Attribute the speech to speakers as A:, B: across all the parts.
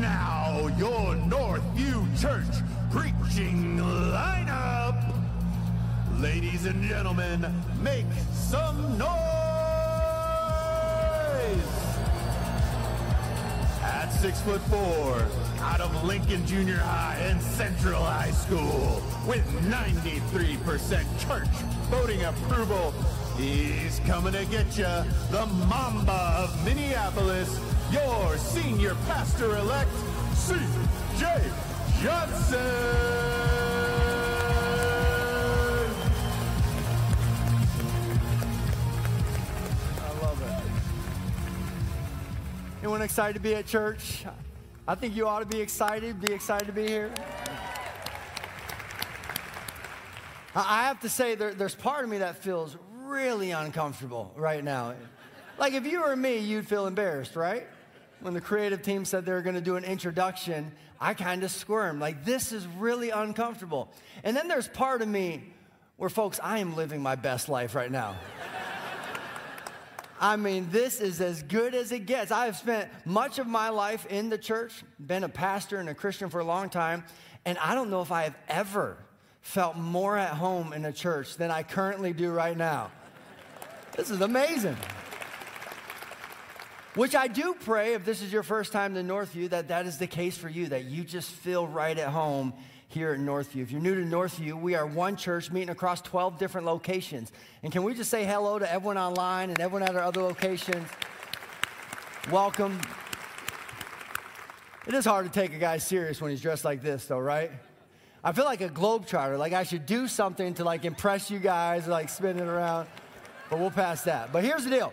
A: Now, your Northview Church preaching lineup. Ladies and gentlemen, make some noise! At six foot four, out of Lincoln Junior High and Central High School, with 93% church voting approval, he's coming to get you, the Mamba of Minneapolis, your senior pastor-elect, C.J. Johnson!
B: I love it. Anyone excited to be at church? I think you ought to be excited. Be excited to be here. I I have to say, there, there's part of me that feels really uncomfortable right now. Like if you were me, you'd feel embarrassed, right? When the creative team said they were going to do an introduction, I kind of squirmed. Like this is really uncomfortable. And then there's part of me where, folks, I am living my best life right now. I mean, this is as good as it gets. I have spent much of my life in the church, been a pastor and a Christian for a long time, and I don't know if I have ever felt more at home in a church than I currently do right now. This is amazing. Which I do pray, if this is your first time to Northview, that that is the case for you, that you just feel right at home here at Northview. If you're new to Northview, we are one church meeting across 12 different locations. And can we just say hello to everyone online and everyone at our other locations? Welcome. It is hard to take a guy serious when he's dressed like this, though, right? I feel like a globetrotter, like I should do something to like impress you guys, like spinning around. But we'll pass that. But here's the deal.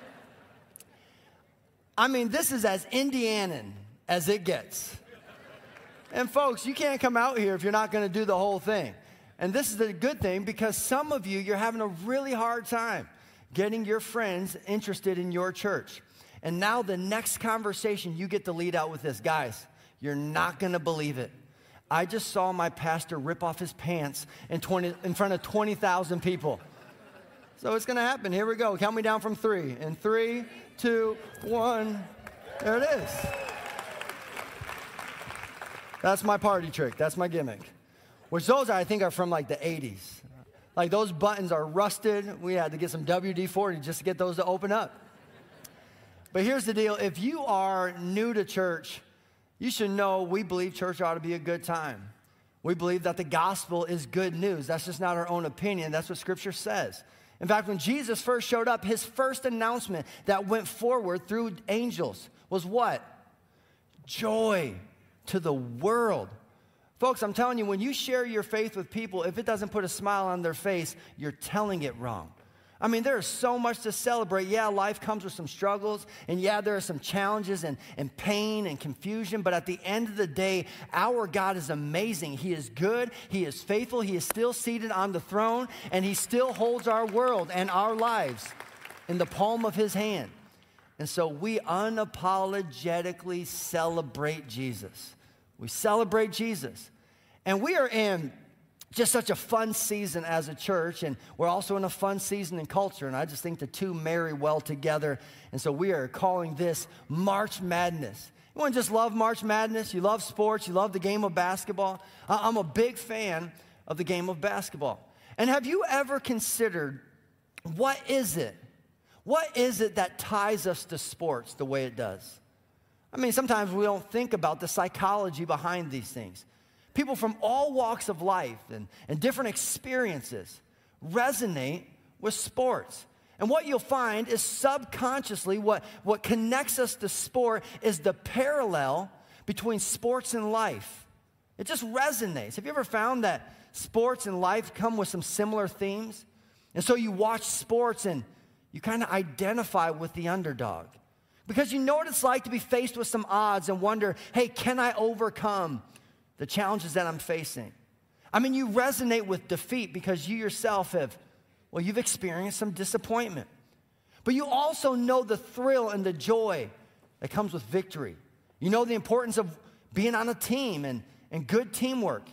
B: I mean, this is as Indianan as it gets. And folks, you can't come out here if you're not going to do the whole thing. And this is the good thing because some of you, you're having a really hard time getting your friends interested in your church. And now the next conversation, you get to lead out with this. Guys, you're not going to believe it. I just saw my pastor rip off his pants in, 20, in front of 20,000 people. So it's going to happen. Here we go. Count me down from three. In three, two, one. There it is. That's my party trick. That's my gimmick. Which those I think are from like the 80s. Like those buttons are rusted. We had to get some WD 40 just to get those to open up. But here's the deal if you are new to church, you should know we believe church ought to be a good time. We believe that the gospel is good news. That's just not our own opinion, that's what scripture says. In fact, when Jesus first showed up, his first announcement that went forward through angels was what? Joy to the world. Folks, I'm telling you, when you share your faith with people, if it doesn't put a smile on their face, you're telling it wrong. I mean, there is so much to celebrate. Yeah, life comes with some struggles, and yeah, there are some challenges and, and pain and confusion, but at the end of the day, our God is amazing. He is good, He is faithful, He is still seated on the throne, and He still holds our world and our lives in the palm of His hand. And so we unapologetically celebrate Jesus. We celebrate Jesus. And we are in just such a fun season as a church, and we're also in a fun season in culture. And I just think the two marry well together. And so we are calling this March Madness. You want to just love March Madness? You love sports, you love the game of basketball. I'm a big fan of the game of basketball. And have you ever considered what is it? What is it that ties us to sports the way it does? I mean, sometimes we don't think about the psychology behind these things. People from all walks of life and, and different experiences resonate with sports. And what you'll find is subconsciously, what, what connects us to sport is the parallel between sports and life. It just resonates. Have you ever found that sports and life come with some similar themes? And so you watch sports and you kind of identify with the underdog because you know what it's like to be faced with some odds and wonder, hey, can I overcome the challenges that I'm facing? I mean, you resonate with defeat because you yourself have, well, you've experienced some disappointment. But you also know the thrill and the joy that comes with victory. You know the importance of being on a team and, and good teamwork.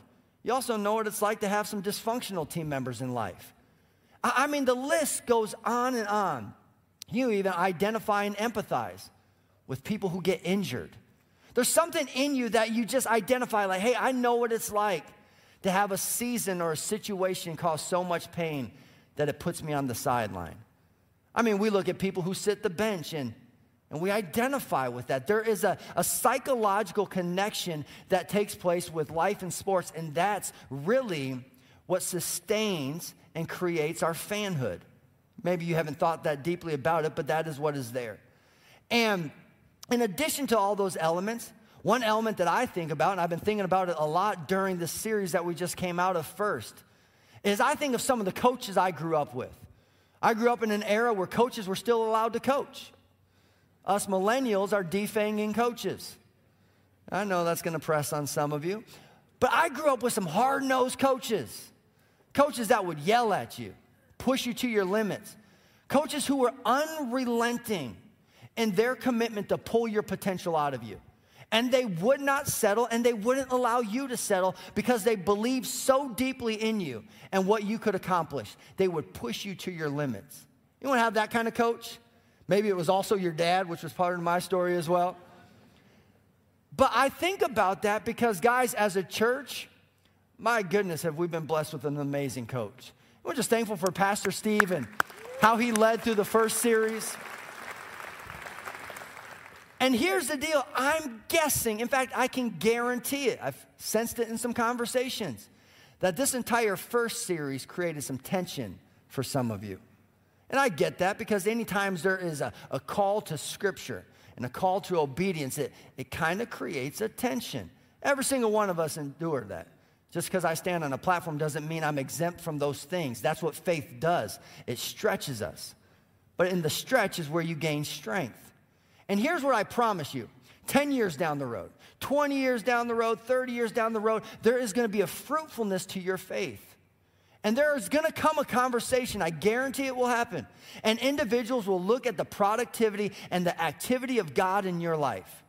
B: You also know what it's like to have some dysfunctional team members in life. I, I mean, the list goes on and on. You even identify and empathize with people who get injured. There's something in you that you just identify, like, hey, I know what it's like to have a season or a situation cause so much pain that it puts me on the sideline. I mean, we look at people who sit the bench and, and we identify with that. There is a, a psychological connection that takes place with life and sports, and that's really what sustains and creates our fanhood. Maybe you haven't thought that deeply about it, but that is what is there. And in addition to all those elements, one element that I think about, and I've been thinking about it a lot during this series that we just came out of first, is I think of some of the coaches I grew up with. I grew up in an era where coaches were still allowed to coach. Us millennials are defanging coaches. I know that's going to press on some of you, but I grew up with some hard nosed coaches. Coaches that would yell at you, push you to your limits. Coaches who were unrelenting in their commitment to pull your potential out of you. And they would not settle and they wouldn't allow you to settle because they believed so deeply in you and what you could accomplish. They would push you to your limits. You want to have that kind of coach? Maybe it was also your dad, which was part of my story as well. But I think about that because, guys, as a church, my goodness, have we been blessed with an amazing coach. We're just thankful for Pastor Steve and how he led through the first series. And here's the deal I'm guessing, in fact, I can guarantee it, I've sensed it in some conversations, that this entire first series created some tension for some of you. And I get that because anytime there is a, a call to Scripture and a call to obedience, it, it kind of creates a tension. Every single one of us endure that. Just because I stand on a platform doesn't mean I'm exempt from those things. That's what faith does, it stretches us. But in the stretch is where you gain strength. And here's what I promise you 10 years down the road, 20 years down the road, 30 years down the road, there is to be a fruitfulness to your faith. And there is to come a conversation, I guarantee it will happen. And individuals will look at the productivity and the activity of God in your life.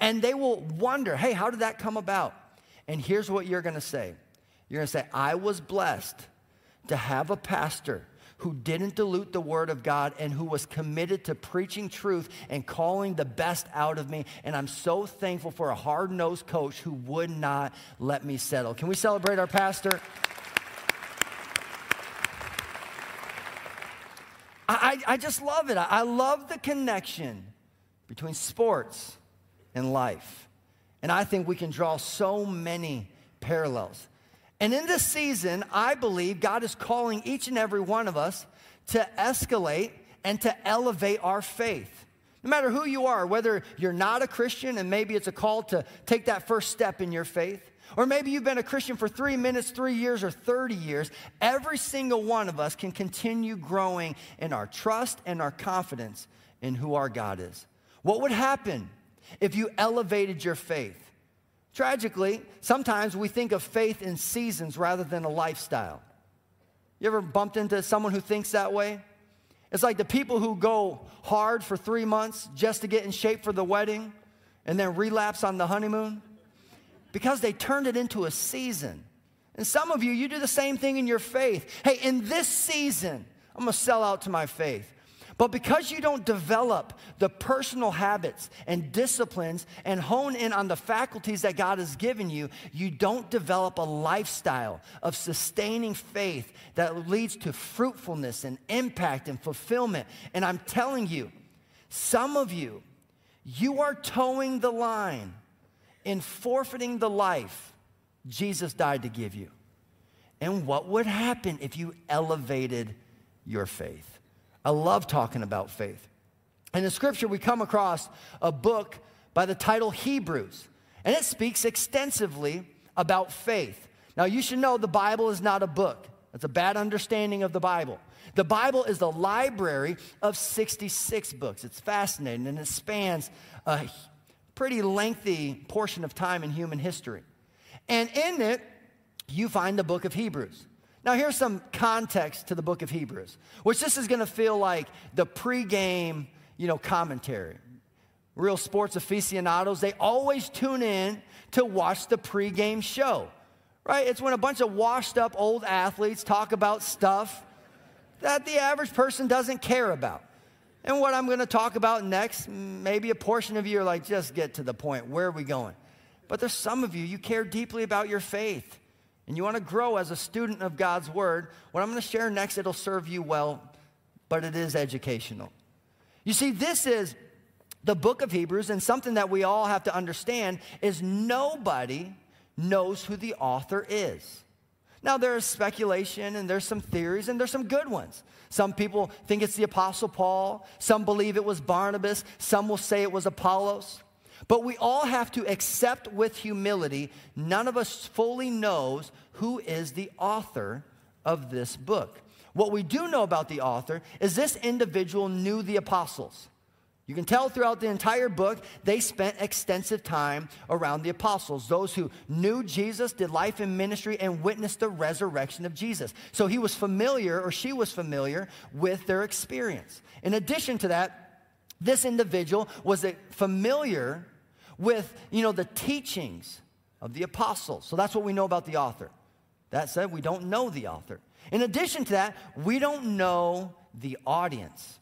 B: And they will wonder, hey, how did that come about? And here's what you're to say you're to say, I was blessed to have a pastor who didn't dilute the word of God and who was committed to preaching truth and calling the best out of me. And I'm so thankful for a hard nosed coach who would not let me settle. Can we celebrate our pastor? I, I, just love it. I love the connection between sports and life. And I think we can draw so many parallels. And in this season, I believe God is calling each and every one of us to escalate and to elevate our faith. No matter who you are, whether you're not a Christian and maybe it's a call to take that first step in your faith, or maybe you've been a Christian for three minutes, three years, or 30 years, every single one of us can continue growing in our trust and our confidence in who our God is. What would happen if you elevated your faith? Tragically, sometimes we think of faith in seasons rather than a lifestyle. You ever bumped into someone who thinks that way? It's like the people who go hard for three months just to get in shape for the wedding and then relapse on the honeymoon because they turned it into a season. And some of you, you do the same thing in your faith. Hey, in this season, I'm gonna sell out to my faith. But because you don't develop the personal habits and disciplines and hone in on the faculties that God has given you, you don't develop a lifestyle of sustaining faith that leads to fruitfulness and impact and fulfillment. And I'm telling you, some of you, you are toeing the line in forfeiting the life Jesus died to give you. And what would happen if you elevated your faith? I love talking about faith. In the scripture, we come across a book by the title Hebrews, and it speaks extensively about faith. Now, you should know the Bible is not a book, that's a bad understanding of the Bible. The Bible is the library of 66 books. It's fascinating and it spans a pretty lengthy portion of time in human history. And in it, you find the book of Hebrews. Now, here's some context to the book of Hebrews, which this is going to feel like the pregame, you know, commentary. Real sports aficionados, they always tune in to watch the pregame show, right? It's when a bunch of washed up old athletes talk about stuff that the average person doesn't care about. And what I'm going to talk about next, maybe a portion of you are like, just get to the point. Where are we going? But there's some of you, you care deeply about your faith and you want to grow as a student of God's Word. What I'm going to share next, it'll serve you well, but it is educational. You see, this is the book of Hebrews, and something that we all have to understand is nobody knows who the author is. Now, there's speculation and there's some theories and there's some good ones. Some people think it's the Apostle Paul, some believe it was Barnabas, some will say it was Apollos. But we all have to accept with humility, none of us fully knows who is the author of this book. What we do know about the author is this individual knew the apostles. You can tell throughout the entire book, they spent extensive time around the apostles, those who knew Jesus, did life in ministry, and witnessed the resurrection of Jesus. So he was familiar, or she was familiar, with their experience. In addition to that, this individual was a familiar with, you know, the teachings of the apostles. So that's what we know about the author. That said, we don't know the author. In addition to that, we don't know the audience.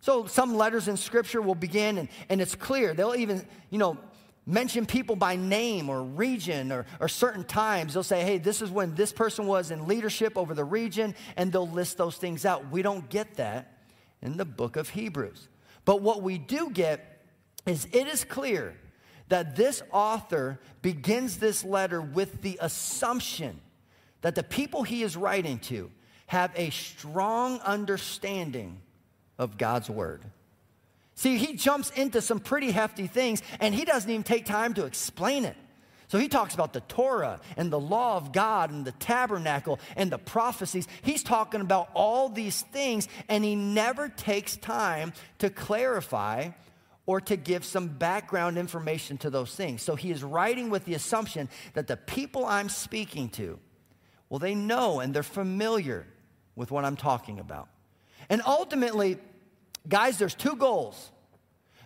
B: So some letters in scripture will begin and, and it's clear. They'll even, you know, mention people by name or region or, or certain times. They'll say, hey, this is when this person was in leadership over the region, and they'll list those things out. We don't get that in the book of Hebrews. But what we do get is it is clear that this author begins this letter with the assumption that the people he is writing to have a strong understanding of God's word. See, he jumps into some pretty hefty things and he doesn't even take time to explain it. So he talks about the Torah and the law of God and the tabernacle and the prophecies. He's talking about all these things and he never takes time to clarify or to give some background information to those things. So he is writing with the assumption that the people I'm speaking to, well, they know and they're familiar with what I'm talking about. And ultimately, guys, there's two goals.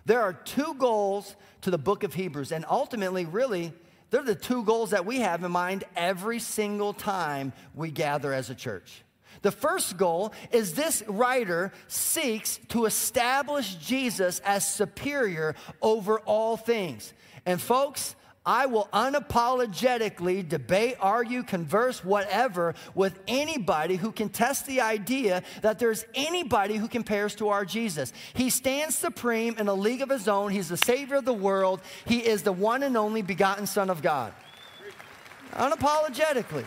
B: There are two goals to the book of Hebrews. And ultimately, really, they're the two goals that we have in mind every single time we gather as a church. The first goal is this writer seeks to establish Jesus as superior over all things. And folks, I will unapologetically debate, argue, converse, whatever, with anybody who can test the idea that there's anybody who compares to our Jesus. He stands supreme in a league of his own. He's the Savior of the world. He is the one and only begotten Son of God. Unapologetically.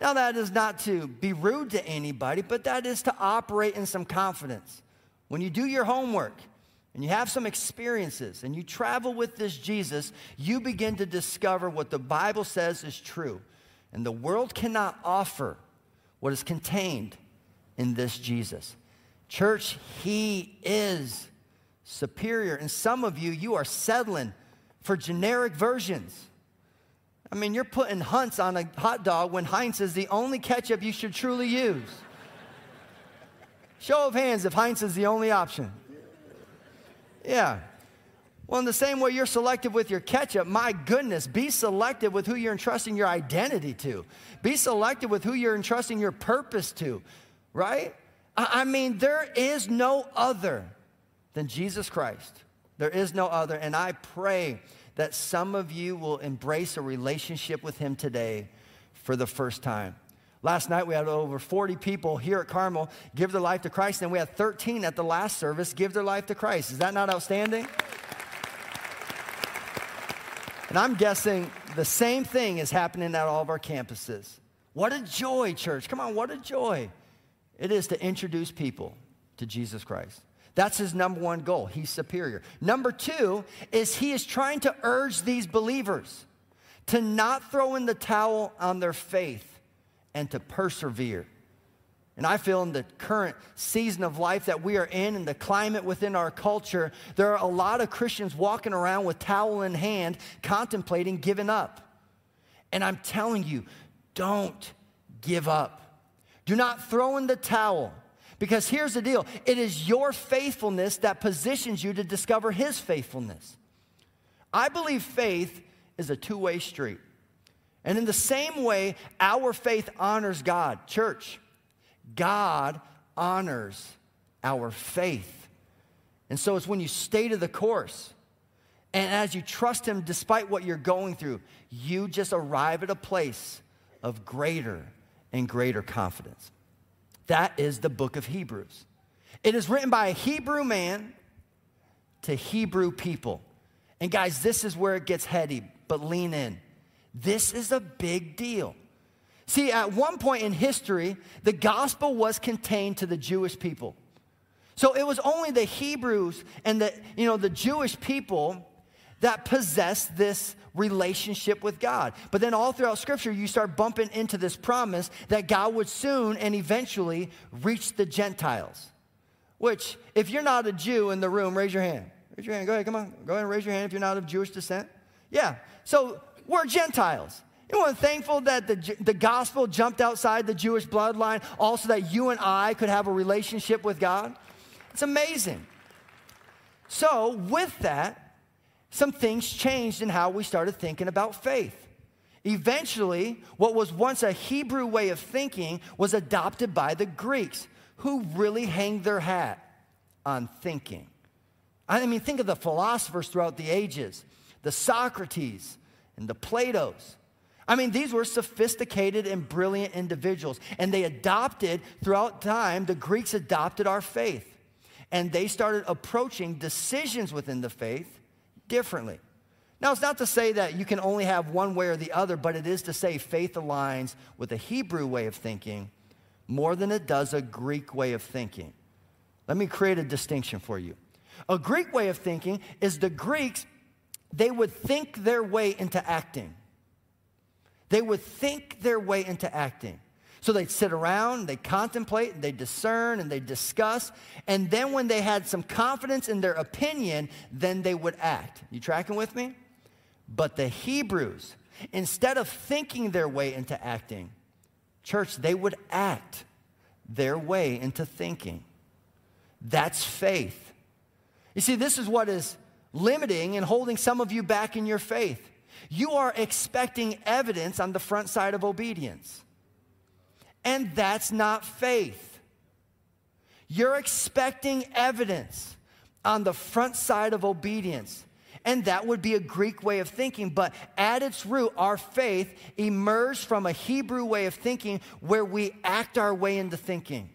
B: Now, that is not to be rude to anybody, but that is to operate in some confidence. When you do your homework and you have some experiences and you travel with this Jesus, you begin to discover what the Bible says is true. And the world cannot offer what is contained in this Jesus. Church, He is superior. And some of you, you are settling for generic versions. I mean, you're putting Hunt's on a hot dog when Heinz is the only ketchup you should truly use. Show of hands if Heinz is the only option. Yeah. Well, in the same way you're selective with your ketchup, my goodness, be selective with who you're entrusting your identity to. Be selective with who you're entrusting your purpose to, right? I mean, there is no other than Jesus Christ. There is no other. And I pray that some of you will embrace a relationship with Him today for the first time. Last night we had over 40 people here at Carmel give their life to Christ, and we had 13 at the last service give their life to Christ. Is that not outstanding? And I'm guessing the same thing is happening at all of our campuses. What a joy, church. Come on, what a joy it is to introduce people to Jesus Christ. That's his number one goal. He's superior. Number two is he is trying to urge these believers to not throw in the towel on their faith and to persevere. And I feel in the current season of life that we are in and the climate within our culture, there are a lot of Christians walking around with towel in hand, contemplating giving up. And I'm telling you, don't give up. Do not throw in the towel. Because here's the deal it is your faithfulness that positions you to discover His faithfulness. I believe faith is a two way street. And in the same way, our faith honors God. Church, God honors our faith. And so it's when you stay to the course. And as you trust Him despite what you're going through, you just arrive at a place of greater and greater confidence. That is the book of Hebrews. It is written by a Hebrew man to Hebrew people. And guys, this is where it gets heady, but lean in. This is a big deal. See, at one point in history, the gospel was contained to the Jewish people. So it was only the Hebrews and the, you know, the Jewish people that possessed this relationship with God. But then all throughout scripture, you start bumping into this promise that God would soon and eventually reach the Gentiles. Which, if you're not a Jew in the room, raise your hand. Raise your hand. Go ahead, come on. Go ahead and raise your hand if you're not of Jewish descent. Yeah. So we're Gentiles. You know, thankful that the, the gospel jumped outside the Jewish bloodline, also that you and I could have a relationship with God. It's amazing. So, with that, some things changed in how we started thinking about faith. Eventually, what was once a Hebrew way of thinking was adopted by the Greeks, who really hanged their hat on thinking. I mean, think of the philosophers throughout the ages the Socrates and the Platos. I mean, these were sophisticated and brilliant individuals, and they adopted throughout time, the Greeks adopted our faith, and they started approaching decisions within the faith differently. Now, it's not to say that you can only have one way or the other, but it is to say faith aligns with a Hebrew way of thinking more than it does a Greek way of thinking. Let me create a distinction for you. A Greek way of thinking is the Greeks, they would think their way into acting. They would think their way into acting. So they'd sit around, they contemplate, they discern, and they discuss. And then when they had some confidence in their opinion, then they would act. You tracking with me? But the Hebrews, instead of thinking their way into acting, church, they would act their way into thinking. That's faith. You see, this is what is limiting and holding some of you back in your faith. You are expecting evidence on the front side of obedience. And that's not faith. You're expecting evidence on the front side of obedience. And that would be a Greek way of thinking. But at its root, our faith emerged from a Hebrew way of thinking where we act our way into thinking.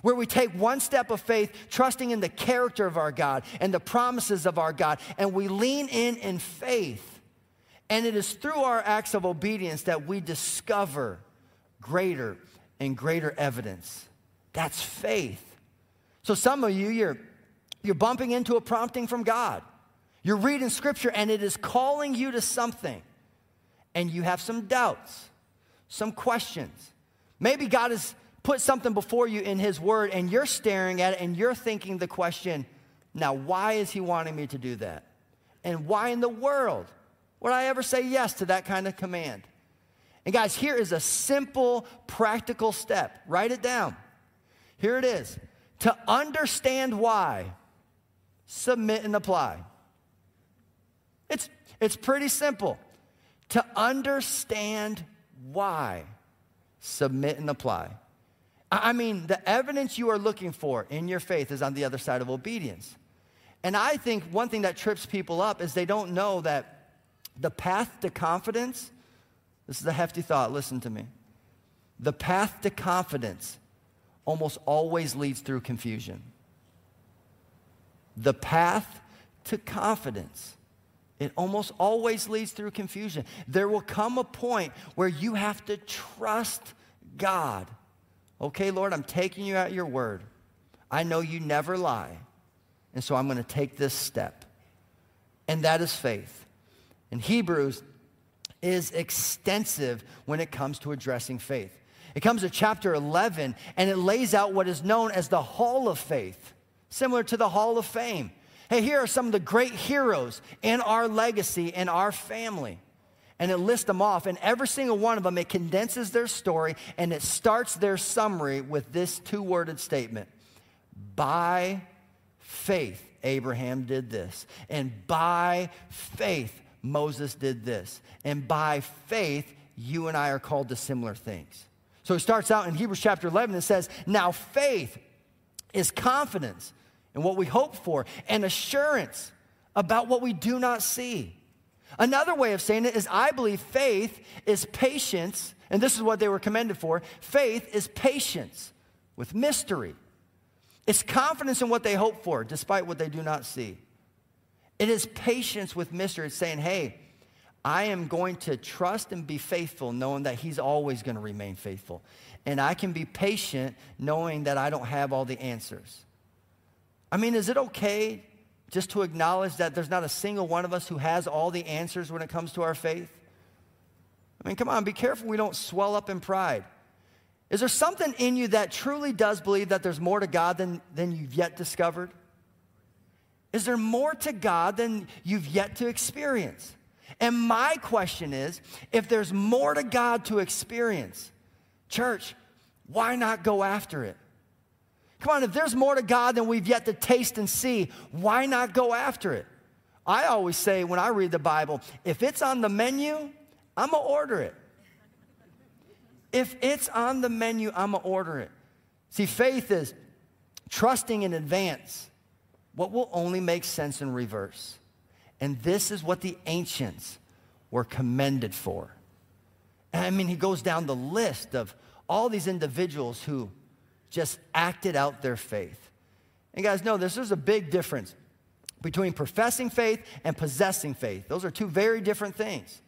B: Where we take one step of faith, trusting in the character of our God and the promises of our God, and we lean in in faith. And it is through our acts of obedience that we discover greater and greater evidence. That's faith. So some of you, you're, you're bumping into a prompting from God. You're reading scripture and it is calling you to something, and you have some doubts, some questions. Maybe God has put something before you in His Word, and you're staring at it and you're thinking the question, now, why is He wanting me to do that? And why in the world would I ever say yes to that kind of command? And guys, here is a simple, practical step. Write it down. Here it is. To understand why, submit and apply. It's, it's pretty simple. To understand why, submit and apply. I mean, the evidence you are looking for in your faith is on the other side of obedience. And I think one thing that trips people up is they don't know that the path to confidence, this is a hefty thought, listen to me. The path to confidence almost always leads through confusion. The path to confidence it almost always leads through confusion. There will come a point where you have to trust God. Okay, Lord, I'm taking you at your word. I know you never lie. And so I'm going to take this step. And that is faith. In Hebrews is extensive when it comes to addressing faith. It comes to chapter 11 and it lays out what is known as the Hall of Faith, similar to the Hall of Fame. Hey, here are some of the great heroes in our legacy, in our family. And it lists them off, and every single one of them, it condenses their story and it starts their summary with this two worded statement By faith, Abraham did this. And by faith, Moses did this. And by faith, you and I are called to similar things. So it starts out in Hebrews chapter 11 and says, Now faith is confidence in what we hope for and assurance about what we do not see. Another way of saying it is I believe faith is patience, and this is what they were commended for. Faith is patience with mystery. It's confidence in what they hope for, despite what they do not see. It is patience with mystery. It's saying, hey, I am going to trust and be faithful, knowing that He's always going to remain faithful. And I can be patient, knowing that I don't have all the answers. I mean, is it okay just to acknowledge that there's not a single one of us who has all the answers when it comes to our faith? I mean, come on, be careful we don't swell up in pride. Is there something in you that truly does believe that there's more to God than, than you've yet discovered? Is there more to God than you've yet to experience? And my question is if there's more to God to experience, church, why not go after it? Come on, if there's more to God than we've yet to taste and see, why not go after it? I always say when I read the Bible, if it's on the menu, I'm gonna order it. If it's on the menu, I'm gonna order it. See, faith is trusting in advance what will only make sense in reverse. And this is what the ancients were commended for. And I mean, he goes down the list of all these individuals who just acted out their faith. And guys, know this there's a big difference between professing faith and possessing faith. Those are two very different things.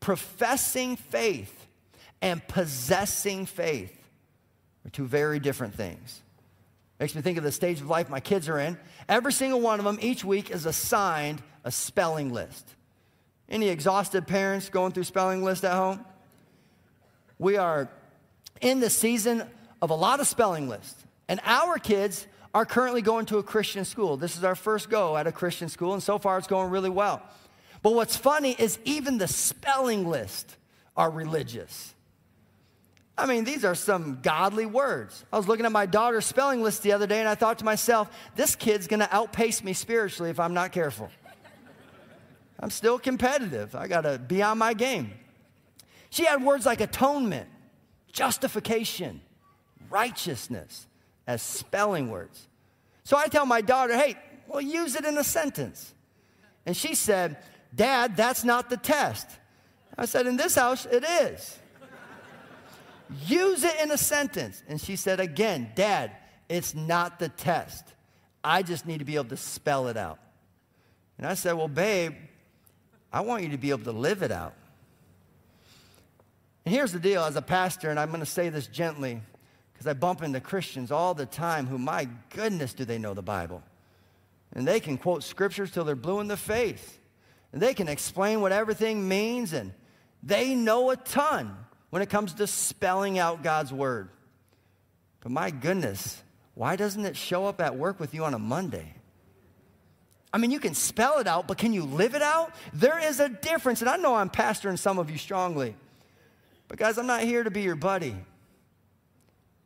B: Professing faith and possessing faith are two very different things. Makes me think of the stage of life my kids are in. Every single one of them each week is assigned a spelling list. Any exhausted parents going through spelling list at home? We are in the season of a lot of spelling lists. And our kids are currently going to a Christian school. This is our first go at a Christian school, and so far it's going really well. But what's funny is even the spelling list are religious. I mean, these are some godly words. I was looking at my daughter's spelling list the other day and I thought to myself, this kid's gonna outpace me spiritually if I'm not careful. I'm still competitive. I got to be on my game. She had words like atonement, justification, righteousness as spelling words. So I tell my daughter, hey, well, use it in a sentence. And she said, Dad, that's not the test. I said, in this house, it is. Use it in a sentence. And she said, again, Dad, it's not the test. I just need to be able to spell it out. And I said, well, babe, I want you to be able to live it out. And here's the deal as a pastor, and I'm going to say this gently because I bump into Christians all the time who, my goodness, do they know the Bible? And they can quote scriptures till they're blue in the face. And they can explain what everything means, and they know a ton when it comes to spelling out God's word. But my goodness, why doesn't it show up at work with you on a Monday? I mean, you can spell it out, but can you live it out? There is a difference. And I know I'm pastoring some of you strongly. But guys, I'm not here to be your buddy.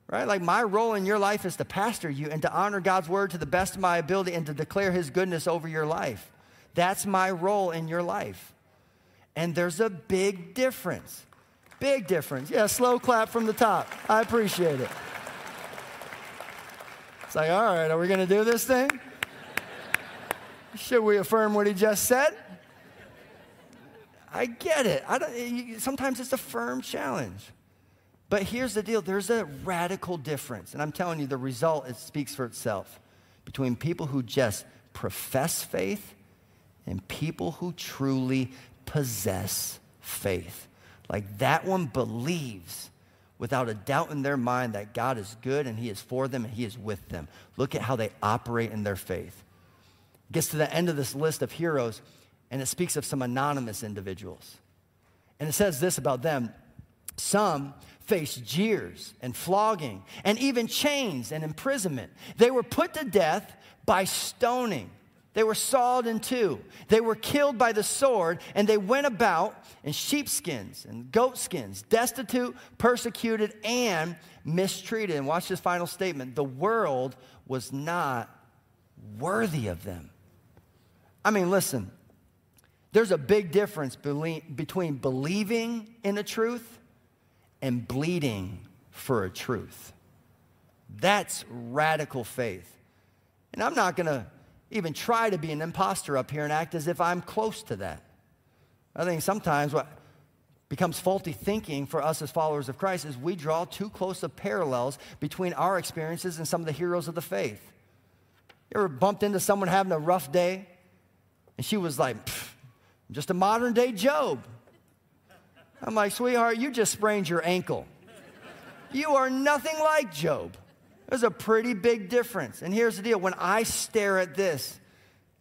B: Right? Like my role in your life is to pastor you and to honor God's word to the best of my ability and to declare his goodness over your life. That's my role in your life. And there's a big difference. Big difference. Yeah, slow clap from the top. I appreciate it. It's like, all right, are we going to do this thing? Should we affirm what he just said? I get it. I sometimes it's a firm challenge. But here's the deal there's a radical difference. And I'm telling you, the result it speaks for itself between people who just profess faith and people who truly possess faith. Like that one believes without a doubt in their mind that God is good and He is for them and He is with them. Look at how they operate in their faith gets to the end of this list of heroes, and it speaks of some anonymous individuals. And it says this about them some faced jeers and flogging and even chains and imprisonment. They were put to death by stoning. They were sawed in two. They were killed by the sword, and they went about in sheepskins and goatskins, destitute, persecuted, and mistreated. And watch this final statement the world was not worthy of them. I mean, listen, there's a big difference between believing in a truth and bleeding for a truth. That's radical faith. And I'm not going to even try to be an imposter up here and act as if I'm close to that. I think sometimes what becomes faulty thinking for us as followers of Christ is we draw too close of parallels between our experiences and some of the heroes of the faith. You ever bumped into someone having a rough day and she was like, just a modern day Job? I'm like, sweetheart, you just sprained your ankle. You are nothing like Job. There's a pretty big difference. And here's the deal when I stare at this,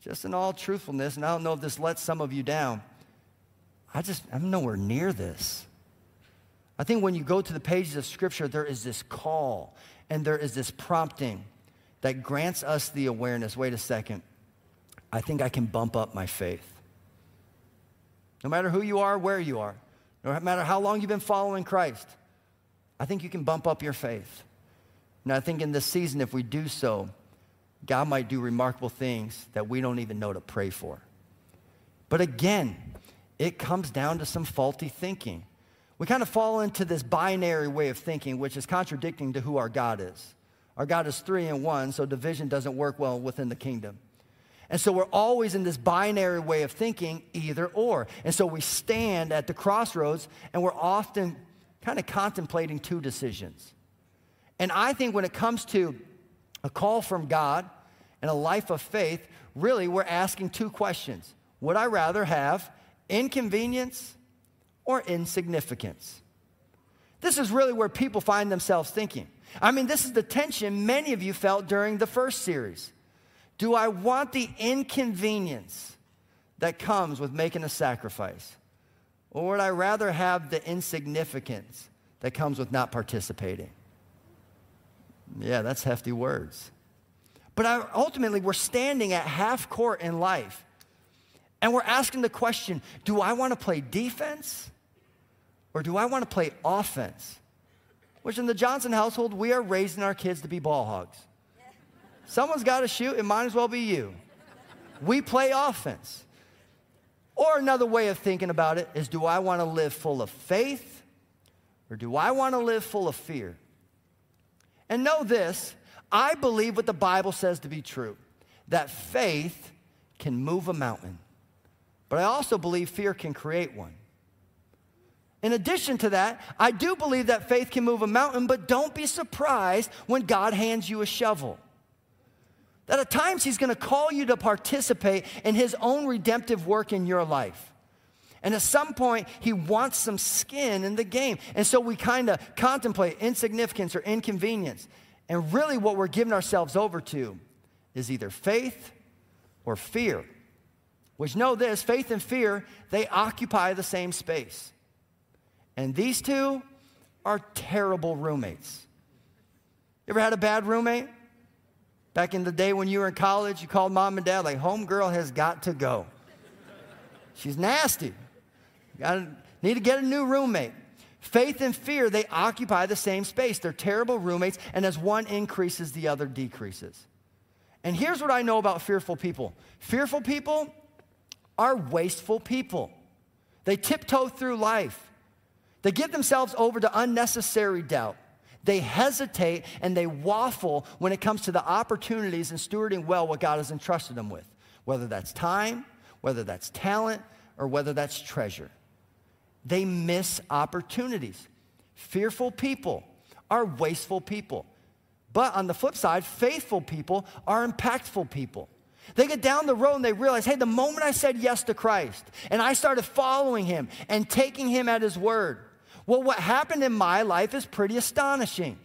B: just in all truthfulness, and I don't know if this lets some of you down, I just, I'm nowhere near this. I think when you go to the pages of Scripture, there is this call and there is this prompting that grants us the awareness wait a second, I think I can bump up my faith. No matter who you are, where you are, no matter how long you've been following Christ, I think you can bump up your faith. And I think in this season, if we do so, God might do remarkable things that we don't even know to pray for. But again, it comes down to some faulty thinking. We kind of fall into this binary way of thinking, which is contradicting to who our God is. Our God is three in one, so division doesn't work well within the kingdom. And so we're always in this binary way of thinking, either or. And so we stand at the crossroads and we're often kind of contemplating two decisions. And I think when it comes to a call from God and a life of faith, really we're asking two questions Would I rather have inconvenience or insignificance? This is really where people find themselves thinking. I mean, this is the tension many of you felt during the first series. Do I want the inconvenience that comes with making a sacrifice? Or would I rather have the insignificance that comes with not participating? Yeah, that's hefty words. But I, ultimately, we're standing at half court in life and we're asking the question do I want to play defense or do I want to play offense? Which in the Johnson household, we are raising our kids to be ball hogs. Someone's got to shoot, it might as well be you. We play offense. Or another way of thinking about it is do I want to live full of faith or do I want to live full of fear? And know this I believe what the Bible says to be true that faith can move a mountain, but I also believe fear can create one. In addition to that, I do believe that faith can move a mountain, but don't be surprised when God hands you a shovel. That at times He's gonna call you to participate in His own redemptive work in your life. And at some point, He wants some skin in the game. And so we kind of contemplate insignificance or inconvenience. And really, what we're giving ourselves over to is either faith or fear. Which know this faith and fear, they occupy the same space. And these two are terrible roommates. You ever had a bad roommate? Back in the day when you were in college, you called mom and dad, like, homegirl has got to go. She's nasty. Gotta, need to get a new roommate. Faith and fear, they occupy the same space. They're terrible roommates, and as one increases, the other decreases. And here's what I know about fearful people fearful people are wasteful people, they tiptoe through life. They give themselves over to unnecessary doubt. They hesitate and they waffle when it comes to the opportunities and stewarding well what God has entrusted them with, whether that's time, whether that's talent, or whether that's treasure. They miss opportunities. Fearful people are wasteful people. But on the flip side, faithful people are impactful people. They get down the road and they realize, hey, the moment I said yes to Christ and I started following him and taking him at his word, well, what happened in my life is pretty astonishing.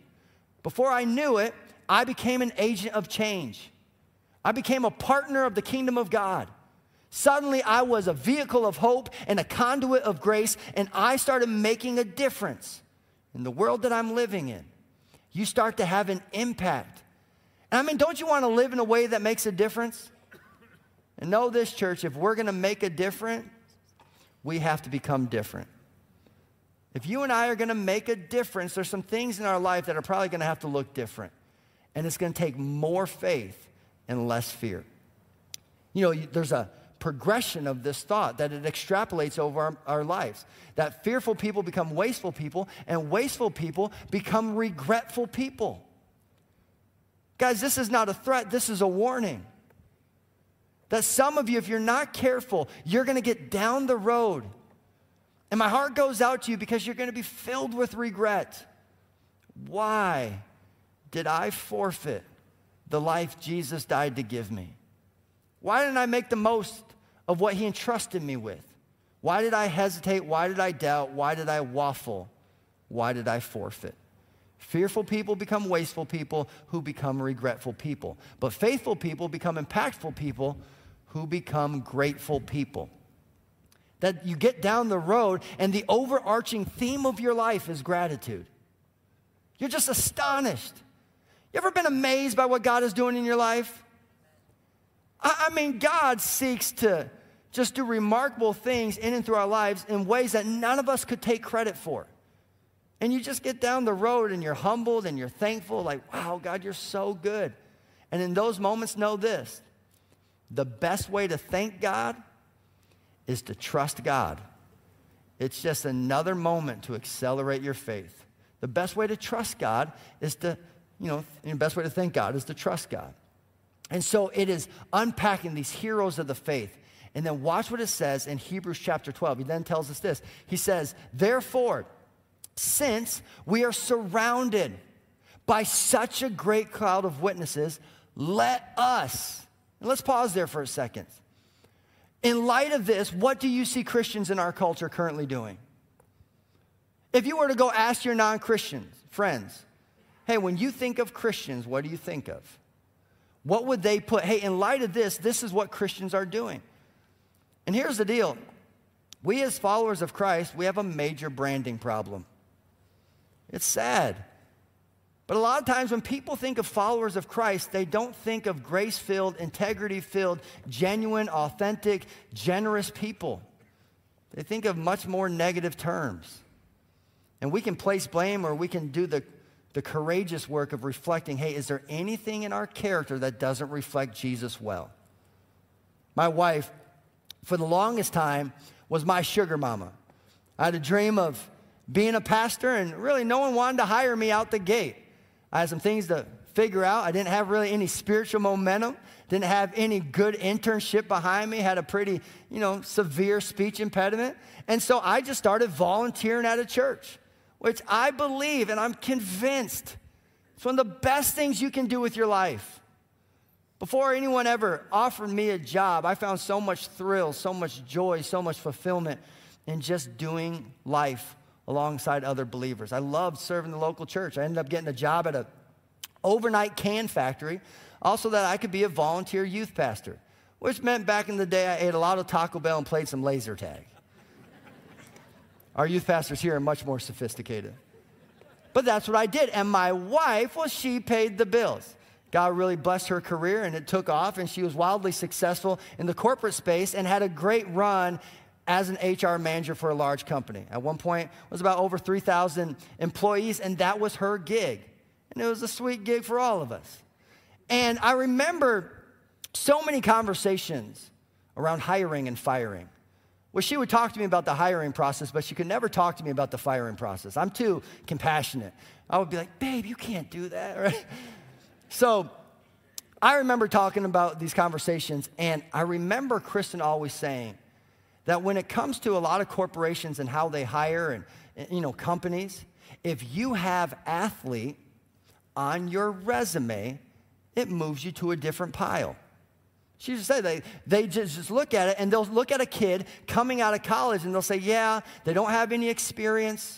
B: Before I knew it, I became an agent of change. I became a partner of the kingdom of God. Suddenly, I was a vehicle of hope and a conduit of grace, and I started making a difference in the world that I'm living in. You start to have an impact. And I mean, don't you want to live in a way that makes a difference? And know this, church, if we're going to make a difference, we have to become different. If you and I are going to make a difference, there's some things in our life that are probably going to have to look different. And it's going to take more faith and less fear. You know, there's a progression of this thought that it extrapolates over our, our, lives. That fearful people become wasteful people, and wasteful people become regretful people. Guys, this is not a threat, this is a warning. That some of you, if you're not careful, you're gonna get down the road. And my heart goes out to you because you're gonna be filled with regret. Why did I forfeit the life Jesus died to give me? Why didn't I make the most of what He entrusted me with? Why did I hesitate? Why did I doubt? Why did I waffle? Why did I forfeit? Fearful people become wasteful people who become regretful people. But faithful people become impactful people who become grateful people. That you get down the road and the overarching theme of your life is gratitude. You're just astonished. You ever been amazed by what God is doing in your life? I, I mean, God seeks to just do remarkable things in and through our lives in ways that none of us could take credit for. And you just get down the road and you're humbled and you're thankful, like, wow, God, you're so good. And in those moments, know this the best way to thank God is to trust God. It's just another moment to accelerate your faith. The best way to trust God is to, you know, the best way to thank God is to trust God. And so it is unpacking these heroes of the faith. And then watch what it says in Hebrews chapter 12. He then tells us this. He says, Therefore, since we are surrounded by such a great cloud of witnesses, let us, let's pause there for a second. In light of this, what do you see Christians in our culture currently doing? If you were to go ask your non Christians, friends, hey, when you think of Christians, what do you think of? What would they put? Hey, in light of this, this is what Christians are doing. And here's the deal we, as followers of Christ, we have a major branding problem. It's sad. But a lot of times when people think of followers of Christ, they don't think of grace filled, integrity filled, genuine, authentic, generous people. They think of much more negative terms. And we can place blame or we can do the, the courageous work of reflecting hey, is there anything in our character that doesn't reflect Jesus well? My wife, for the longest time, was my sugar mama. I had a dream of being a pastor, and really no one wanted to hire me out the gate. I had some things to figure out. I didn't have really any spiritual momentum, didn't have any good internship behind me, had a pretty, you know, severe speech impediment. And so I just started volunteering at a church, which I believe and I'm convinced it's one of the best things you can do with your life. Before anyone ever offered me a job, I found so much thrill, so much joy, so much fulfillment in just doing life alongside other believers. I loved serving the local church. I ended up getting a job at a overnight can factory, also that I could be a volunteer youth pastor, which meant back in the day I ate a lot of Taco Bell and played some laser tag. Our youth pastors here are much more sophisticated. But that's what I did. And my wife, well, she paid the bills. God really blessed her career and it took off, and she was wildly successful in the corporate space and had a great run as an HR manager for a large company. At one point, was about over 3,000 employees, and that was her gig. And it was a sweet gig for all of us. And I remember so many conversations around hiring and firing. Well, she would talk to me about the hiring process, but she could never talk to me about the firing process. I'm too compassionate. I would be like, babe, you can't do that, right? So I remember talking about these conversations, and I remember Kristen always saying, that when it comes to a lot of corporations and how they hire and you know companies, if you have athlete on your resume, it moves you to a different pile. She just said they, they just, just look at it and they'll look at a kid coming out of college and they'll say, yeah, they don't have any experience.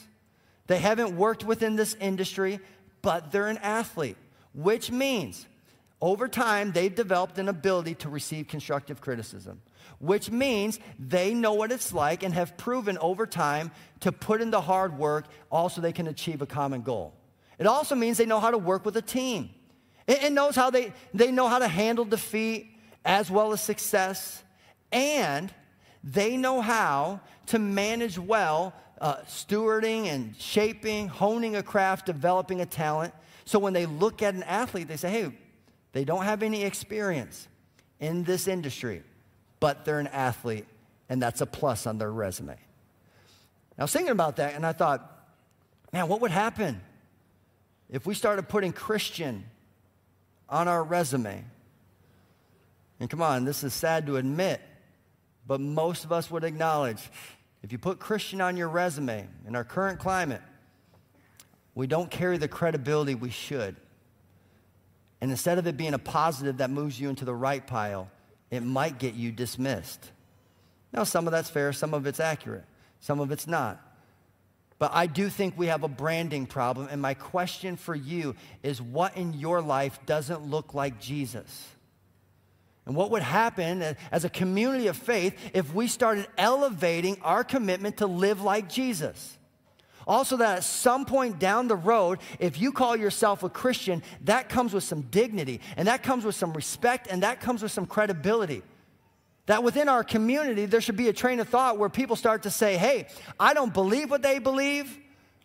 B: They haven't worked within this industry, but they're an athlete, which means over time they've developed an ability to receive constructive criticism which means they know what it's like and have proven over time to put in the hard work also they can achieve a common goal. It also means they know how to work with a team. It knows how they, they know how to handle defeat as well as success. And they know how to manage well uh, stewarding and shaping, honing a craft, developing a talent. So when they look at an athlete, they say, hey, they don't have any experience in this industry but they're an athlete, and that's a plus on their resume. I was thinking about that, and I thought, man, what would happen if we started putting Christian on our resume. And come on, this is sad to admit, but most of us would acknowledge if you put Christian on your resume in our current climate, we don't carry the credibility we should. And instead of it being a positive that moves you into the right pile, it might get you dismissed. Now, some of that's fair, some of it's accurate, some of it's not. But I do think we have a branding problem. And my question for you is what in your life doesn't look like Jesus? And what would happen as a community of faith if we started elevating our commitment to live like Jesus? Also, that at some point down the road, if you call yourself a Christian, that comes with some dignity, and that comes with some respect, and that comes with some credibility. That within our community, there should be a train of thought where people start to say, hey, I don't believe what they believe,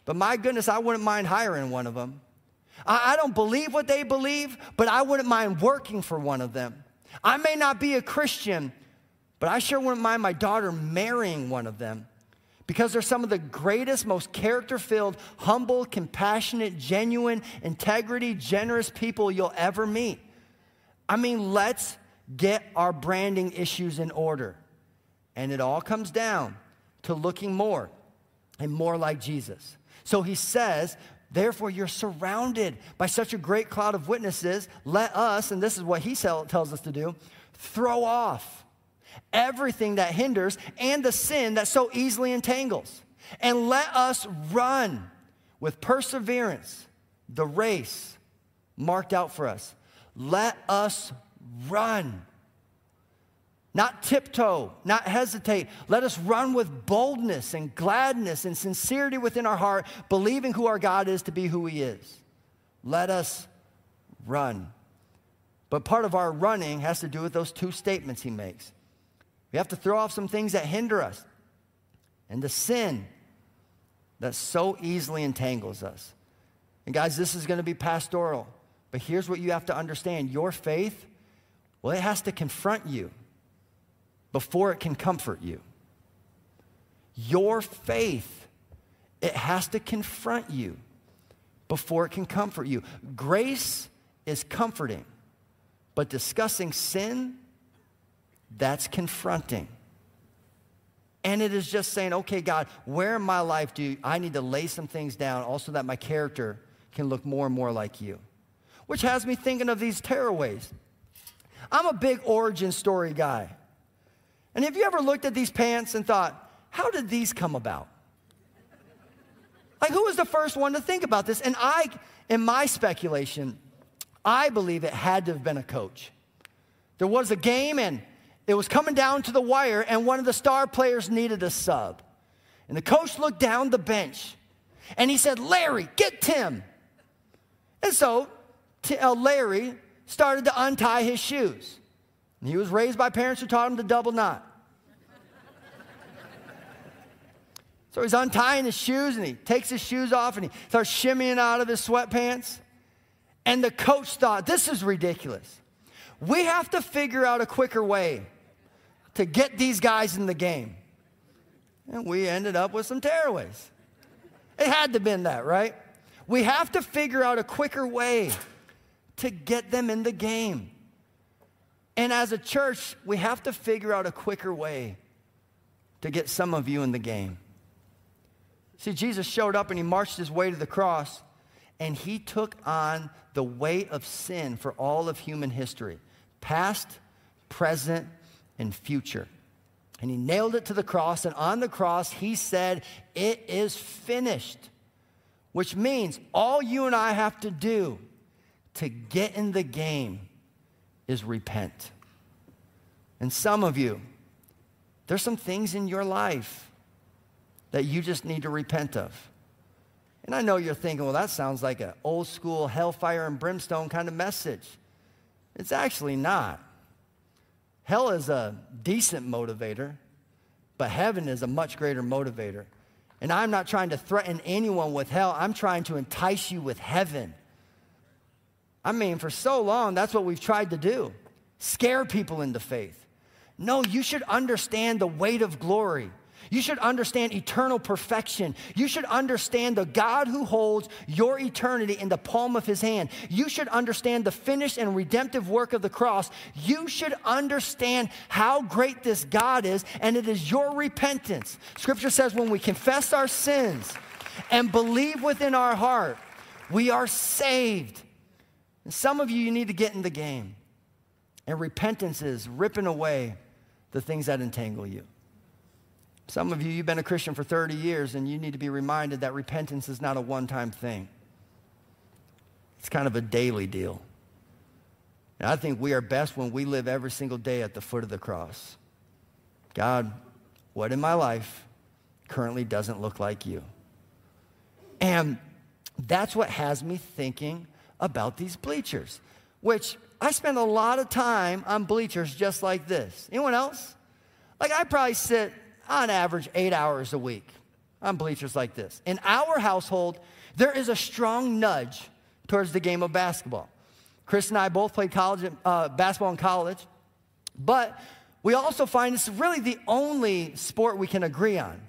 B: but my goodness, I wouldn't mind hiring one of them. I, don't believe what they believe, but I wouldn't mind working for one of them. I may not be a Christian, but I sure wouldn't mind my daughter marrying one of them because they're some of the greatest, most character filled, humble, compassionate, genuine, integrity, generous people you'll ever meet. I mean, let's get our branding issues in order. And it all comes down to looking more and more like Jesus. So he says, Therefore, you're surrounded by such a great cloud of witnesses. Let us, and this is what he tells us to do, throw off everything that hinders and the sin that so easily entangles. And let us run with perseverance the race marked out for us. Let us run. Not tiptoe, not hesitate. Let us run with boldness and gladness and sincerity within our heart, believing who our God is to be who He is. Let us run. But part of our running has to do with those two statements He makes. We have to throw off some things that hinder us and the sin that so easily entangles us. And guys, this is going to be pastoral, but here's what you have to understand your faith, well, it has to confront you before it can comfort you. Your faith, it has to confront you before it can comfort you. Grace is comforting, but discussing sin, that's confronting. And it is just saying, okay, God, where in my life do I need to lay some things down also that my character can look more and more like you? Which has me thinking of these tearaways. I'm a big origin story guy. And have you ever looked at these pants and thought, how did these come about? Like, who was the first one to think about this? And I, in my speculation, I believe it had to have been a coach. There was a game and it was coming down to the wire, and one of the star players needed a sub. And the coach looked down the bench and he said, Larry, get Tim. And so uh, Larry started to untie his shoes. And he was raised by parents who taught him to double knot. So he's untying his shoes and he takes his shoes off and he starts shimmying out of his sweatpants. And the coach thought, this is ridiculous. We have to figure out a quicker way to get these guys in the game. And we ended up with some tearaways. It had to have been that, right? We have to figure out a quicker way to get them in the game. And as a church, we have to figure out a quicker way to get some of you in the game. See, Jesus showed up and he marched his way to the cross and he took on the weight of sin for all of human history past, present, and future. And he nailed it to the cross, and on the cross, he said, It is finished. Which means all you and I have to do to get in the game is repent. And some of you, there's some things in your life that you just need to repent of. And I know you're thinking, well, that sounds like an old school hellfire and brimstone kind of message. It's actually not. Hell is a decent motivator, but heaven is a much greater motivator. And I'm not trying to threaten anyone with hell, I'm trying to entice you with heaven. I mean, for so long, that's what we've tried to do scare people into faith. No, you should understand the weight of glory. You should understand eternal perfection. You should understand the God who holds your eternity in the palm of his hand. You should understand the finished and redemptive work of the cross. You should understand how great this God is, and it is your repentance. Scripture says when we confess our sins and believe within our heart, we are saved. And some of you, you need to get in the game. And repentance is ripping away the things that entangle you. Some of you, you've been a Christian for 30 years, and you need to be reminded that repentance is not a one time thing, it's kind of a daily deal. And I think we are best when we live every single day at the foot of the cross. God, what in my life currently doesn't look like you? And that's what has me thinking about these bleachers, which I spend a lot of time on bleachers just like this. Anyone else? Like I probably sit on average eight hours a week on bleachers like this. In our household, there is a strong nudge towards the game of basketball. Chris and I both played college uh, basketball in college, but we also find it's really the only sport we can agree on.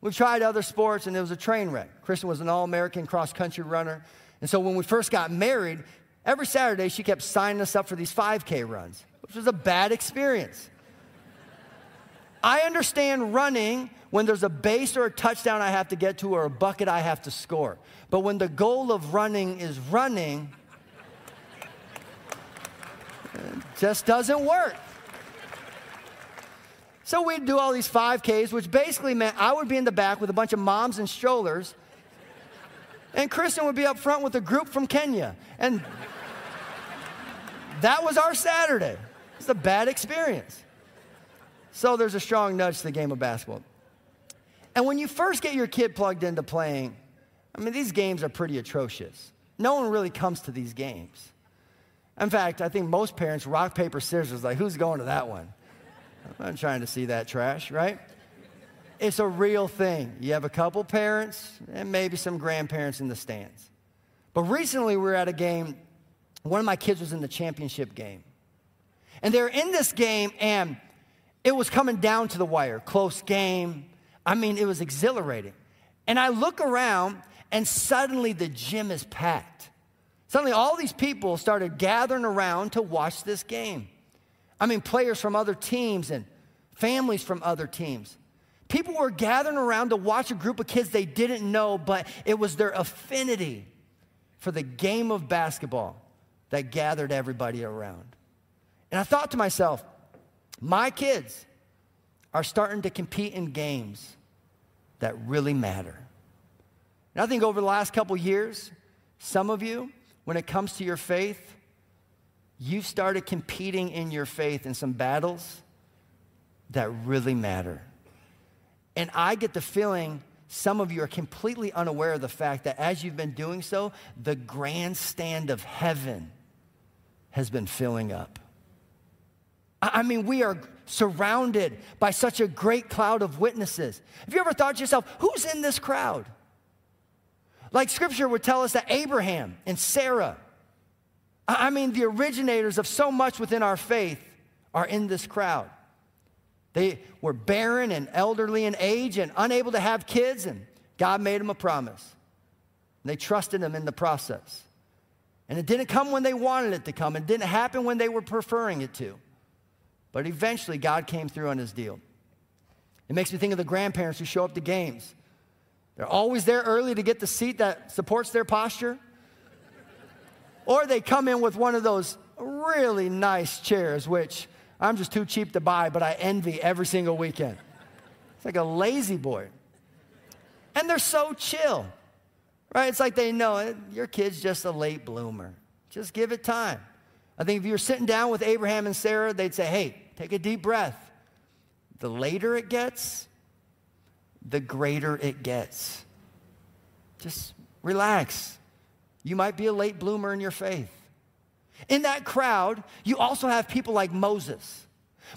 B: We've tried other sports and it was a train wreck. Kristen was an all American cross country runner. And so when we first got married, every Saturday she kept signing us up for these 5K runs, which was a bad experience. I understand running when there's a base or a touchdown I have to get to or a bucket I have to score. But when the goal of running is running, it just doesn't work. So we'd do all these 5Ks, which basically meant I would be in the back with a bunch of moms and strollers, and Kristen would be up front with a group from Kenya. And that was our Saturday. It's a bad experience. So there's a strong nudge to the game of basketball. And when you first get your kid plugged into playing, I mean, these games are pretty atrocious. No one really comes to these games. In fact, I think most parents, rock, paper, scissors, like, who's going to that one? I'm not trying to see that trash, right? It's a real thing. You have a couple parents and maybe some grandparents in the stands. But recently we were at a game, one of my kids was in the championship game. And they're in this game, and it was coming down to the wire, close game. I mean, it was exhilarating. And I look around, and suddenly the gym is packed. Suddenly, all these people started gathering around to watch this game. I mean, players from other teams and families from other teams. People were gathering around to watch a group of kids they didn't know, but it was their affinity for the game of basketball that gathered everybody around. And I thought to myself, my kids are starting to compete in games that really matter. And I think over the last couple years, some of you, when it comes to your faith, you've started competing in your faith in some battles that really matter. And I get the feeling some of you are completely unaware of the fact that as you've been doing so, the grandstand of heaven has been filling up. I mean, we are surrounded by such a great cloud of witnesses. Have you ever thought to yourself, who's in this crowd? Like scripture would tell us that Abraham and Sarah, I mean, the originators of so much within our faith are in this crowd. They were barren and elderly in age and unable to have kids, and God made them a promise. And they trusted Him in the process. And it didn't come when they wanted it to come, it didn't happen when they were preferring it to. But eventually, God came through on His deal. It makes me think of the grandparents who show up to games. They're always there early to get the seat that supports their posture. Or they come in with one of those really nice chairs, which I'm just too cheap to buy, but I envy every single weekend. It's like a La-Z-Boy. And they're so chill, right? It's like they know it, your kid's just a late bloomer. Just give it time. I think if you were sitting down with Abraham and Sarah, they'd say, hey, take a deep breath. The later it gets, the greater it gets. Just relax. You might be a late bloomer in your faith. In that crowd, you also have people like Moses.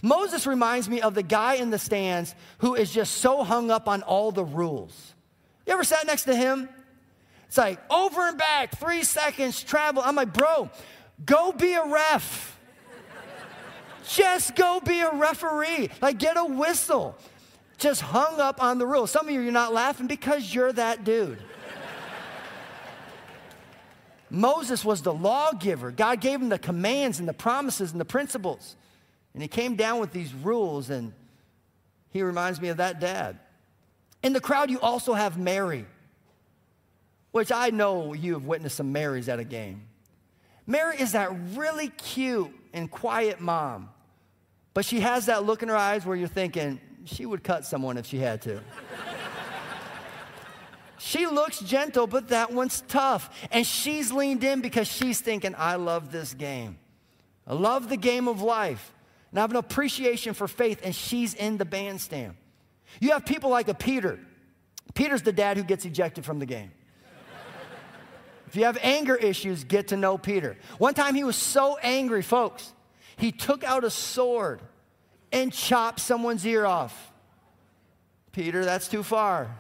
B: Moses reminds me of the guy in the stands who is just so hung up on all the rules. You ever sat next to him? It's like over and back, three seconds, travel. I'm like, bro, go be a ref. Just go be a referee. Like, get a whistle. just hung up on the rules. Some of you, you're not laughing because you're that dude. Moses was the lawgiver. God gave him the commands and the promises and the principles. And he came down with these rules, and he reminds me of that dad. In the crowd, you also have Mary, which I know you have witnessed some Marys at a game. Mary is that really cute and quiet mom, but she has that look in her eyes where you're thinking, she would cut someone if she had to. she looks gentle, but that one's tough. And she's leaned in because she's thinking, I love this game. I love the game of life. And I have an appreciation for faith, and she's in the bandstand. You have people like a Peter. Peter's the dad who gets ejected from the game. if you have anger issues, get to know Peter. One time he was so angry, folks, he took out a sword and chopped someone's ear off. Peter, that's too far.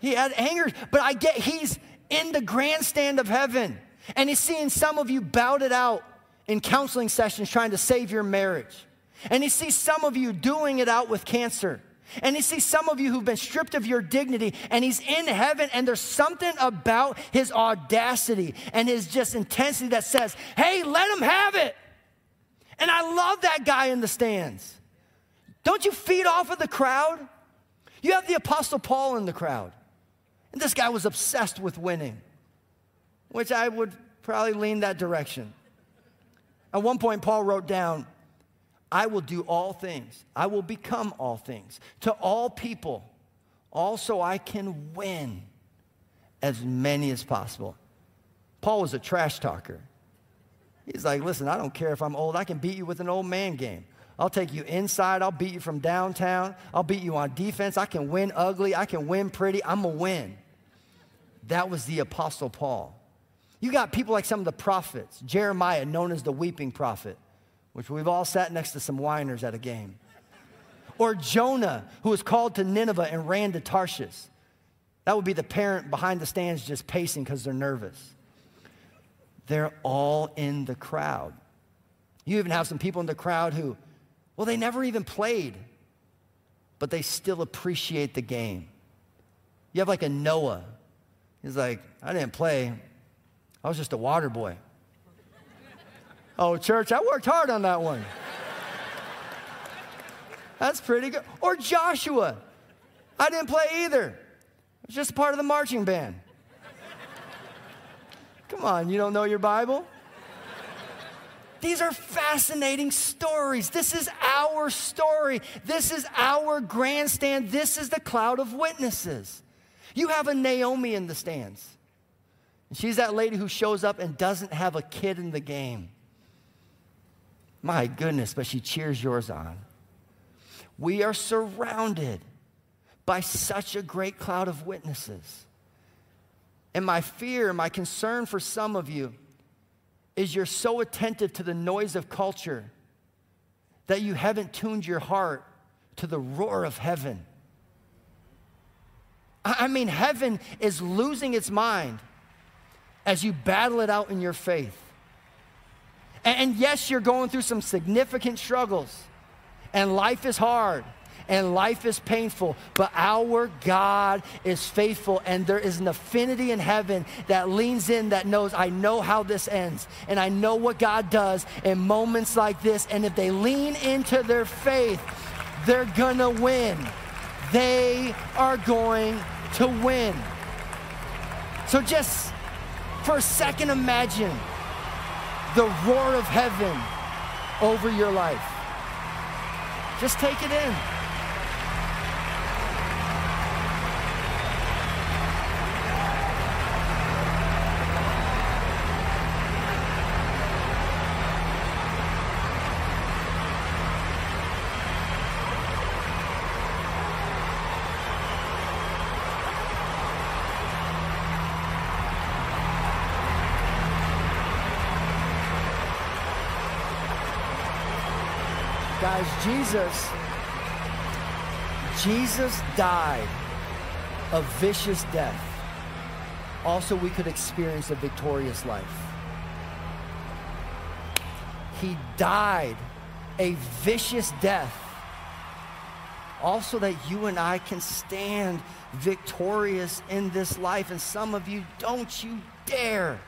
B: he had anger, but I get he's in the grandstand of heaven and he's seeing some of you bout it out in counseling sessions trying to save your marriage. And he sees some of you doing it out with cancer. And he sees some of you who've been stripped of your dignity, and he's in heaven, and there's something about his audacity and his just intensity that says, Hey, let him have it. And I love that guy in the stands. Don't you feed off of the crowd? You have the Apostle Paul in the crowd. And this guy was obsessed with winning, which I would probably lean that direction. At one point, Paul wrote down, I will do all things, I will become all things to all people, also I can win as many as possible. Paul was a trash talker. He's like, listen, I don't care if I'm old, I can beat you with an old man game. I'll take you inside, I'll beat you from downtown, I'll beat you on defense, I can win ugly, I can win pretty, I'm gonna win. That was the Apostle Paul. You got people like some of the prophets, Jeremiah, known as the weeping prophet, which we've all sat next to some whiners at a game. Or Jonah, who was called to Nineveh and ran to Tarshish. That would be the parent behind the stands just pacing because they're nervous. They're all in the crowd. You even have some people in the crowd who, well, they never even played, but they still appreciate the game. You have like a Noah. He's like, I didn't play, I was just a water boy. Oh, church, I worked hard on that one. That's pretty good. Or Joshua. I didn't play either. I was just part of the marching band. Come on, you don't know your Bible? These are fascinating stories. This is our story. This is our grandstand. This is the cloud of witnesses. You have a Naomi in the stands. She's that lady who shows up and doesn't have a kid in the game. My goodness, but she cheers yours on. We are surrounded by such a great cloud of witnesses. And my fear, my concern for some of you is you're so attentive to the noise of culture that you haven't tuned your heart to the roar of heaven. I mean, heaven is losing its mind as you battle it out in your faith. And yes, you're going through some significant struggles, and life is hard and life is painful, but our God is faithful, and there is an affinity in heaven that leans in that knows, I know how this ends, and I know what God does in moments like this. And if they lean into their faith, they're gonna win. They are going to win. So just for a second, imagine the roar of heaven over your life. Just take it in. Guys, Jesus, Jesus died a vicious death. Also, we could experience a victorious life. He died a vicious death also that you and I can stand victorious in this life. And some of you, don't you dare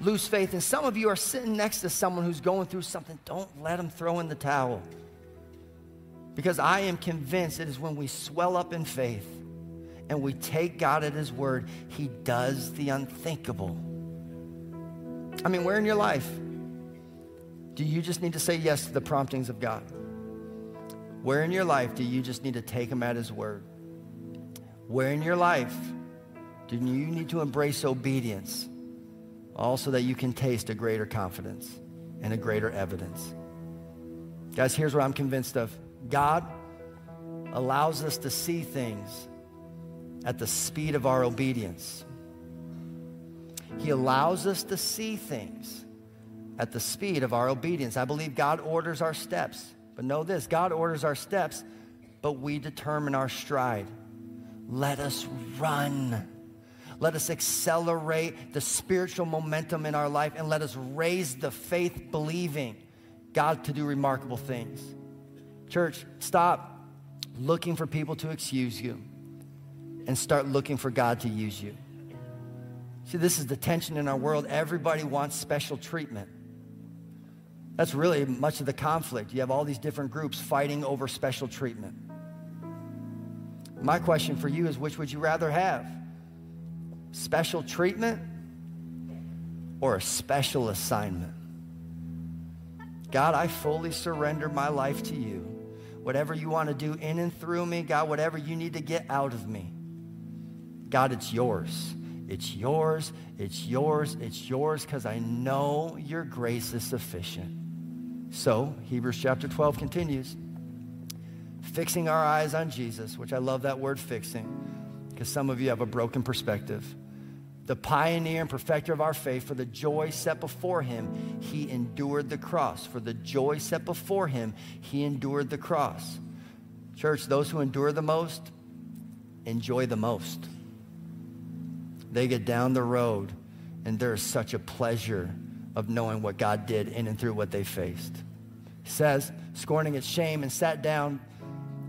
B: lose faith. And some of you are sitting next to someone who's going through something. Don't let them throw in the towel. Because I am convinced it is when we swell up in faith and we take God at His word, He does the unthinkable. I mean, where in your life do you just need to say yes to the promptings of God? Where in your life do you just need to take Him at His word? Where in your life do you need to embrace obedience also that you can taste a greater confidence and a greater evidence? Guys, here's what I'm convinced of God allows us to see things at the speed of our obedience. He allows us to see things at the speed of our obedience. I believe God orders our steps. But know this God orders our steps, but we determine our stride. Let us run. Let us accelerate the spiritual momentum in our life and let us raise the faith believing God to do remarkable things. Church, stop looking for people to excuse you and start looking for God to use you. See, this is the tension in our world. Everybody wants special treatment. That's really much of the conflict. You have all these different groups fighting over special treatment. My question for you is which would you rather have? Special treatment or a special assignment? God, I fully surrender my life to you. Whatever you want to do in and through me, God, whatever you need to get out of me, God, it's yours. It's yours, it's yours, it's yours, because I know your grace is sufficient. So, Hebrews chapter 12 continues fixing our eyes on Jesus, which I love that word fixing, because some of you have a broken perspective. The pioneer and perfecter of our faith, for the joy set before him, he endured the cross. For the joy set before him, he endured the cross. Church, those who endure the most enjoy the most. They get down the road, and there is such a pleasure of knowing what God did in and through what they faced. He says, scorning its shame, and sat down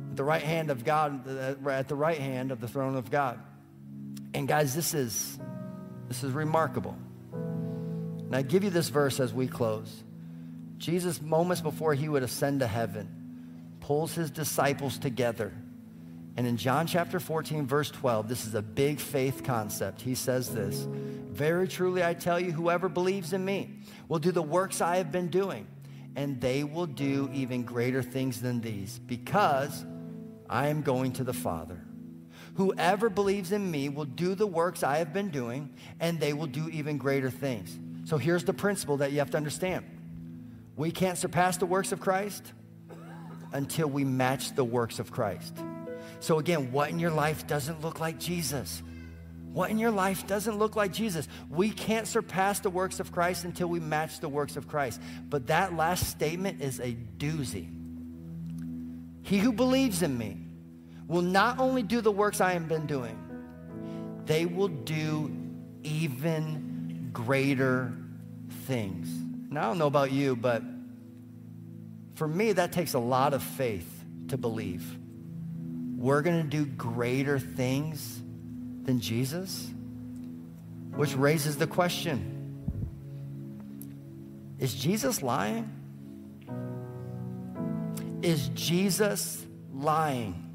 B: at the right hand of God, at the right hand of the throne of God. And guys, this is this is remarkable. And I give you this verse as we close. Jesus, moments before he would ascend to heaven, pulls his disciples together. And in John chapter 14, verse 12, this is a big faith concept. He says this Very truly, I tell you, whoever believes in me will do the works I have been doing, and they will do even greater things than these, because I am going to the Father. Whoever believes in me will do the works I have been doing, and they will do even greater things. So here's the principle that you have to understand we can't surpass the works of Christ until we match the works of Christ. So, again, what in your life doesn't look like Jesus? What in your life doesn't look like Jesus? We can't surpass the works of Christ until we match the works of Christ. But that last statement is a doozy. He who believes in me will not only do the works I have been doing, they will do even greater things. Now, I don't know about you, but for me, that takes a lot of faith to believe. We're going to do greater things than Jesus? Which raises the question Is Jesus lying? Is Jesus lying?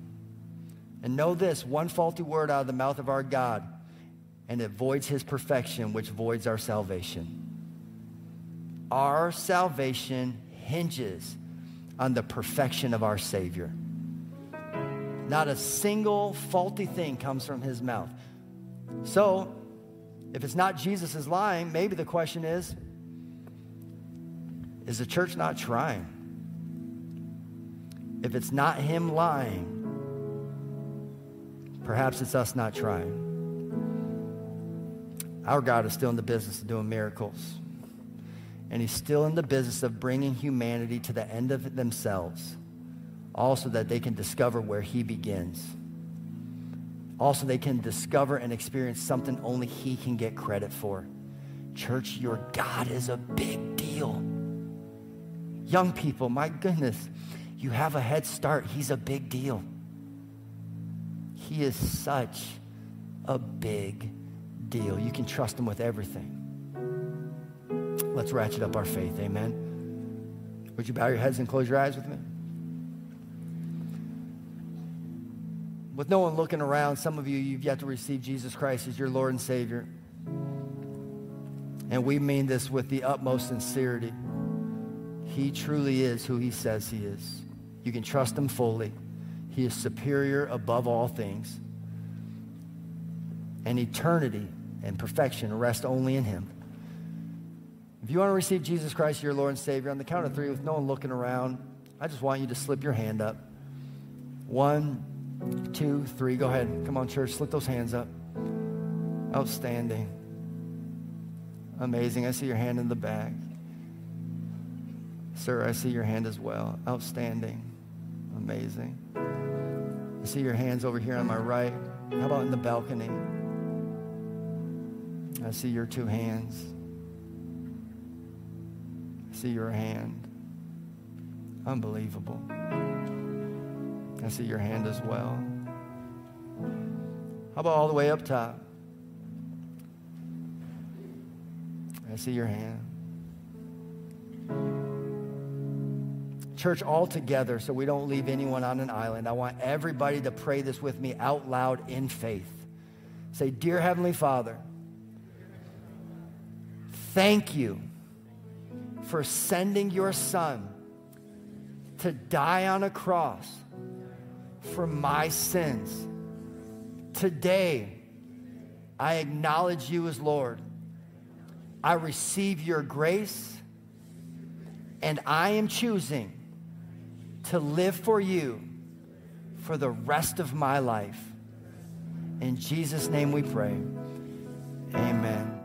B: And know this one faulty word out of the mouth of our God, and it voids his perfection, which voids our salvation. Our salvation hinges on the perfection of our Savior. Not a single faulty thing comes from his mouth. So, if it's not Jesus is lying, maybe the question is is the church not trying? If it's not him lying, perhaps it's us not trying. Our God is still in the business of doing miracles. And he's still in the business of bringing humanity to the end of themselves also that they can discover where he begins. Also, they can discover and experience something only he can get credit for. Church, your God is a big deal. Young people, my goodness, you have a head start. He's a big deal. He is such a big deal. You can trust Him with everything. Let's ratchet up our faith. Amen. Would you bow your heads and close your eyes with me? With no one looking around, some of you, you've yet to receive Jesus Christ as your Lord and Savior. And we mean this with the utmost sincerity. He truly is who he says he is. You can trust him fully. He is superior above all things. And eternity and perfection rest only in him. If you want to receive Jesus Christ, your Lord and Savior, on the count of three, with no one looking around, I just want you to slip your hand up. One, two, three. Go ahead. Come on, church. Slip those hands up. Outstanding. Amazing. I see your hand in the back. Sir, I see your hand as well. Outstanding. Amazing. I see your hands over here on my right. How about in the balcony? I see your two hands. I see your hand. Unbelievable. I see your hand as well. How about all the way up top? I see your hand. Church, all together, so we don't leave anyone on an island, I want everybody to pray this with me out loud in faith. Say, Dear Heavenly Father, thank you for sending your Son to die on a cross for my sins. Today, I acknowledge you as Lord. I receive your grace, and I am choosing to live for you for the rest of my life. In Jesus' name we pray. Amen.